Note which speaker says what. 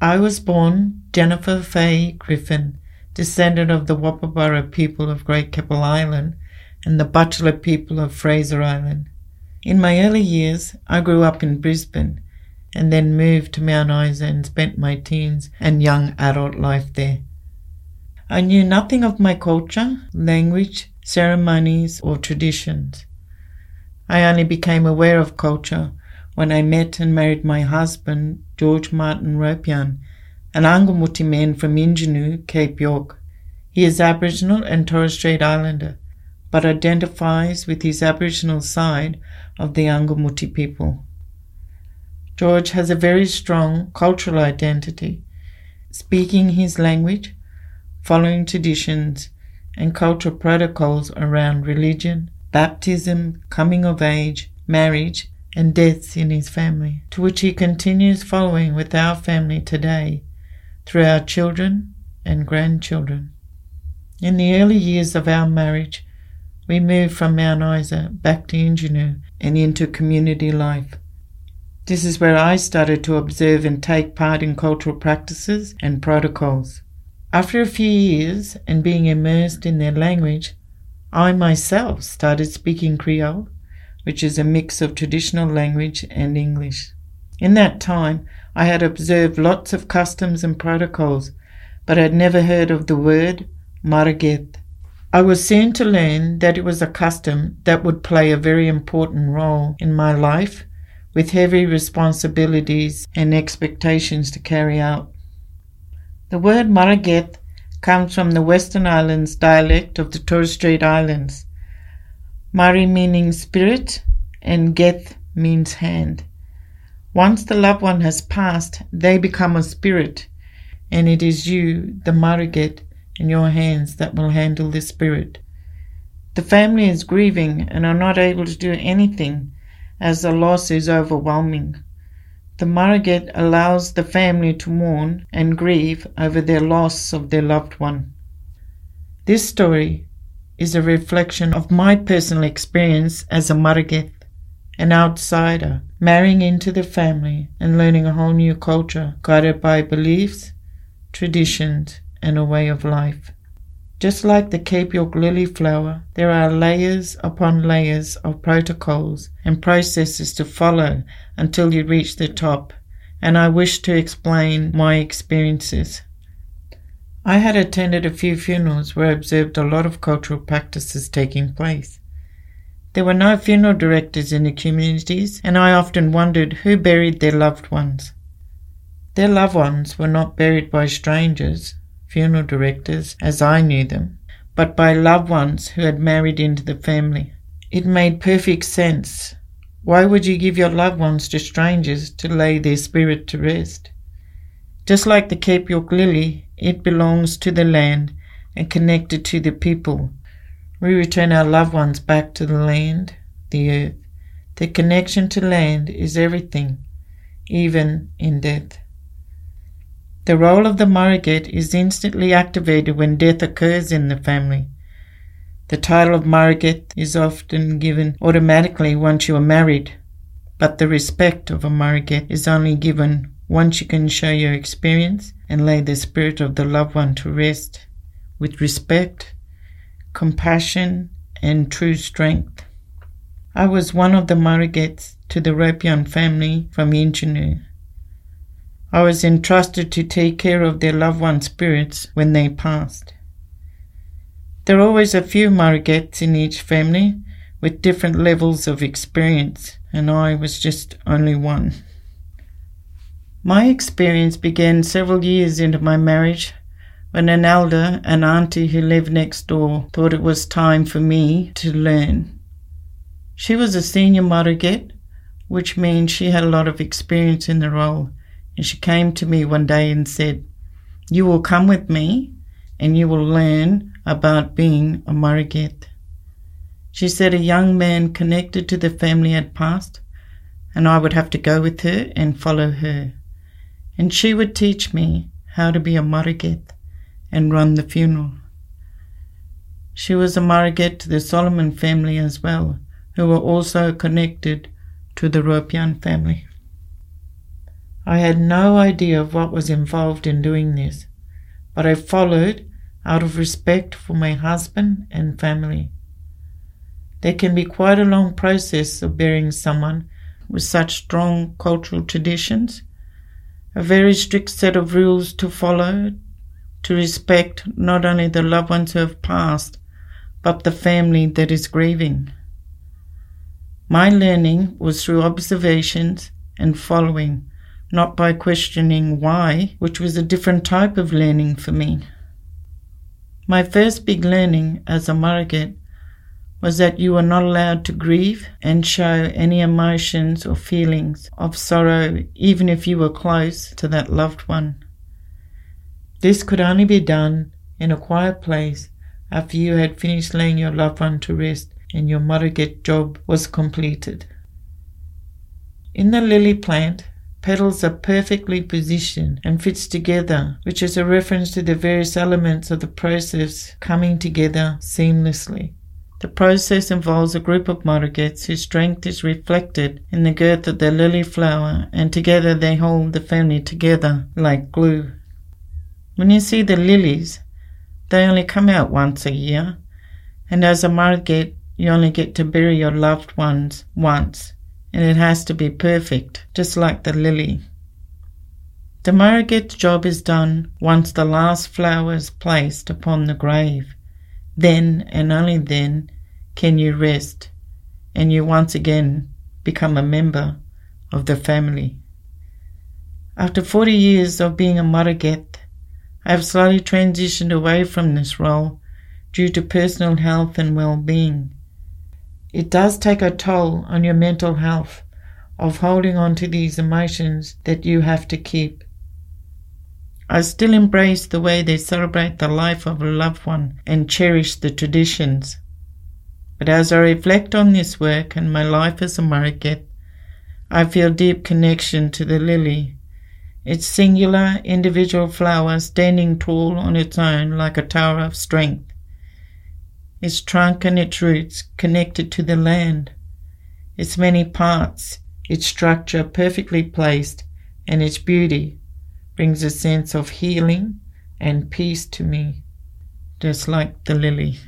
Speaker 1: I was born Jennifer Fay Griffin, descendant of the Woppaburra people of Great Keppel Island and the Butchulla people of Fraser Island. In my early years, I grew up in Brisbane and then moved to Mount Isa and spent my teens and young adult life there. I knew nothing of my culture, language, ceremonies, or traditions. I only became aware of culture when I met and married my husband, George Martin Ropeyarn, an Angkamuthi man from Injinoo, Cape York. He is Aboriginal and Torres Strait Islander, but identifies with his Aboriginal side of the Angkamuthi people. George has a very strong cultural identity, speaking his language, following traditions and cultural protocols around religion, baptism, coming of age, marriage, and deaths in his family, to which he continues following with our family today through our children and grandchildren. In the early years of our marriage, we moved from Mount Isa back to Injinoo and into community life. This is where I started to observe and take part in cultural practices and protocols. After a few years and being immersed in their language, I myself started speaking Creole, which is a mix of traditional language and English. In that time, I had observed lots of customs and protocols, but had never heard of the word Marigeth. I was soon to learn that it was a custom that would play a very important role in my life with heavy responsibilities and expectations to carry out. The word Marigeth comes from the Western Islands dialect of the Torres Strait Islands. Mari meaning spirit and Geth means hand. Once the loved one has passed, they become a spirit, and it is you, the Marigeth, in your hands that will handle the spirit. The family is grieving and are not able to do anything as the loss is overwhelming. The Marigeth allows the family to mourn and grieve over their loss of their loved one. This story is a reflection of my personal experience as a Marigeth, an outsider, marrying into the family and learning a whole new culture guided by beliefs, traditions, and a way of life. Just like the Cape York lily flower, there are layers upon layers of protocols and processes to follow until you reach the top, and I wish to explain my experiences. I had attended a few funerals where I observed a lot of cultural practices taking place. There were no funeral directors in the communities, and I often wondered who buried their loved ones. Their loved ones were not buried by strangers, funeral directors as I knew them, but by loved ones who had married into the family. It made perfect sense. Why would you give your loved ones to strangers to lay their spirit to rest? Just like the Cape York lily, it belongs to the land and connected to the people. We return our loved ones back to the land, the earth. The connection to land is everything, even in death. The role of the Marigeth is instantly activated when death occurs in the family. The title of Marigeth is often given automatically once you are married, but the respect of a Marigeth is only given once you can show your experience and lay the spirit of the loved one to rest with respect, compassion, and true strength. I was one of the Marigeths to the Ropeyarn family from Injinoo. I was entrusted to take care of their loved ones' spirits when they passed. There are always a few Marigeths in each family with different levels of experience, and I was just only one. My experience began several years into my marriage when an elder, an auntie who lived next door, thought it was time for me to learn. She was a senior Marigeth, which means she had a lot of experience in the role and she came to me one day and said, You will come with me and you will learn about being a Marigeth. She said a young man connected to the family had passed, and I would have to go with her and follow her. And she would teach me how to be a Marigeth and run the funeral. She was a Marigeth to the Solomon family as well, who were also connected to the Ropeyarn family. I had no idea of what was involved in doing this, but I followed out of respect for my husband and family. There can be quite a long process of burying someone with such strong cultural traditions, a very strict set of rules to follow to respect not only the loved ones who have passed, but the family that is grieving. My learning was through observations and following, not by questioning why, which was a different type of learning for me. My first big learning as a Marigeth was that you were not allowed to grieve and show any emotions or feelings of sorrow, even if you were close to that loved one. This could only be done in a quiet place after you had finished laying your loved one to rest and your Marigeth job was completed. In the lily plant, petals are perfectly positioned and fits together, which is a reference to the various elements of the process coming together seamlessly. The process involves a group of marigeths whose strength is reflected in the girth of their lily flower, and together they hold the family together like glue. When you see the lilies, they only come out once a year, and as a marigeth, you only get to bury your loved ones once, and it has to be perfect, just like the lily. The marigeth's job is done once the last flower is placed upon the grave. Then and only then can you rest and you once again become a member of the family. After 40 years of being a Marigeth, I have slowly transitioned away from this role due to personal health and well being. It does take a toll on your mental health of holding on to these emotions that you have to keep. I still embrace the way they celebrate the life of a loved one and cherish the traditions. But as I reflect on this work and my life as a Marigeth, I feel deep connection to the lily, its singular individual flower standing tall on its own like a tower of strength, its trunk and its roots connected to the land, its many parts, its structure perfectly placed, and its beauty brings a sense of healing and peace to me, just like the lily.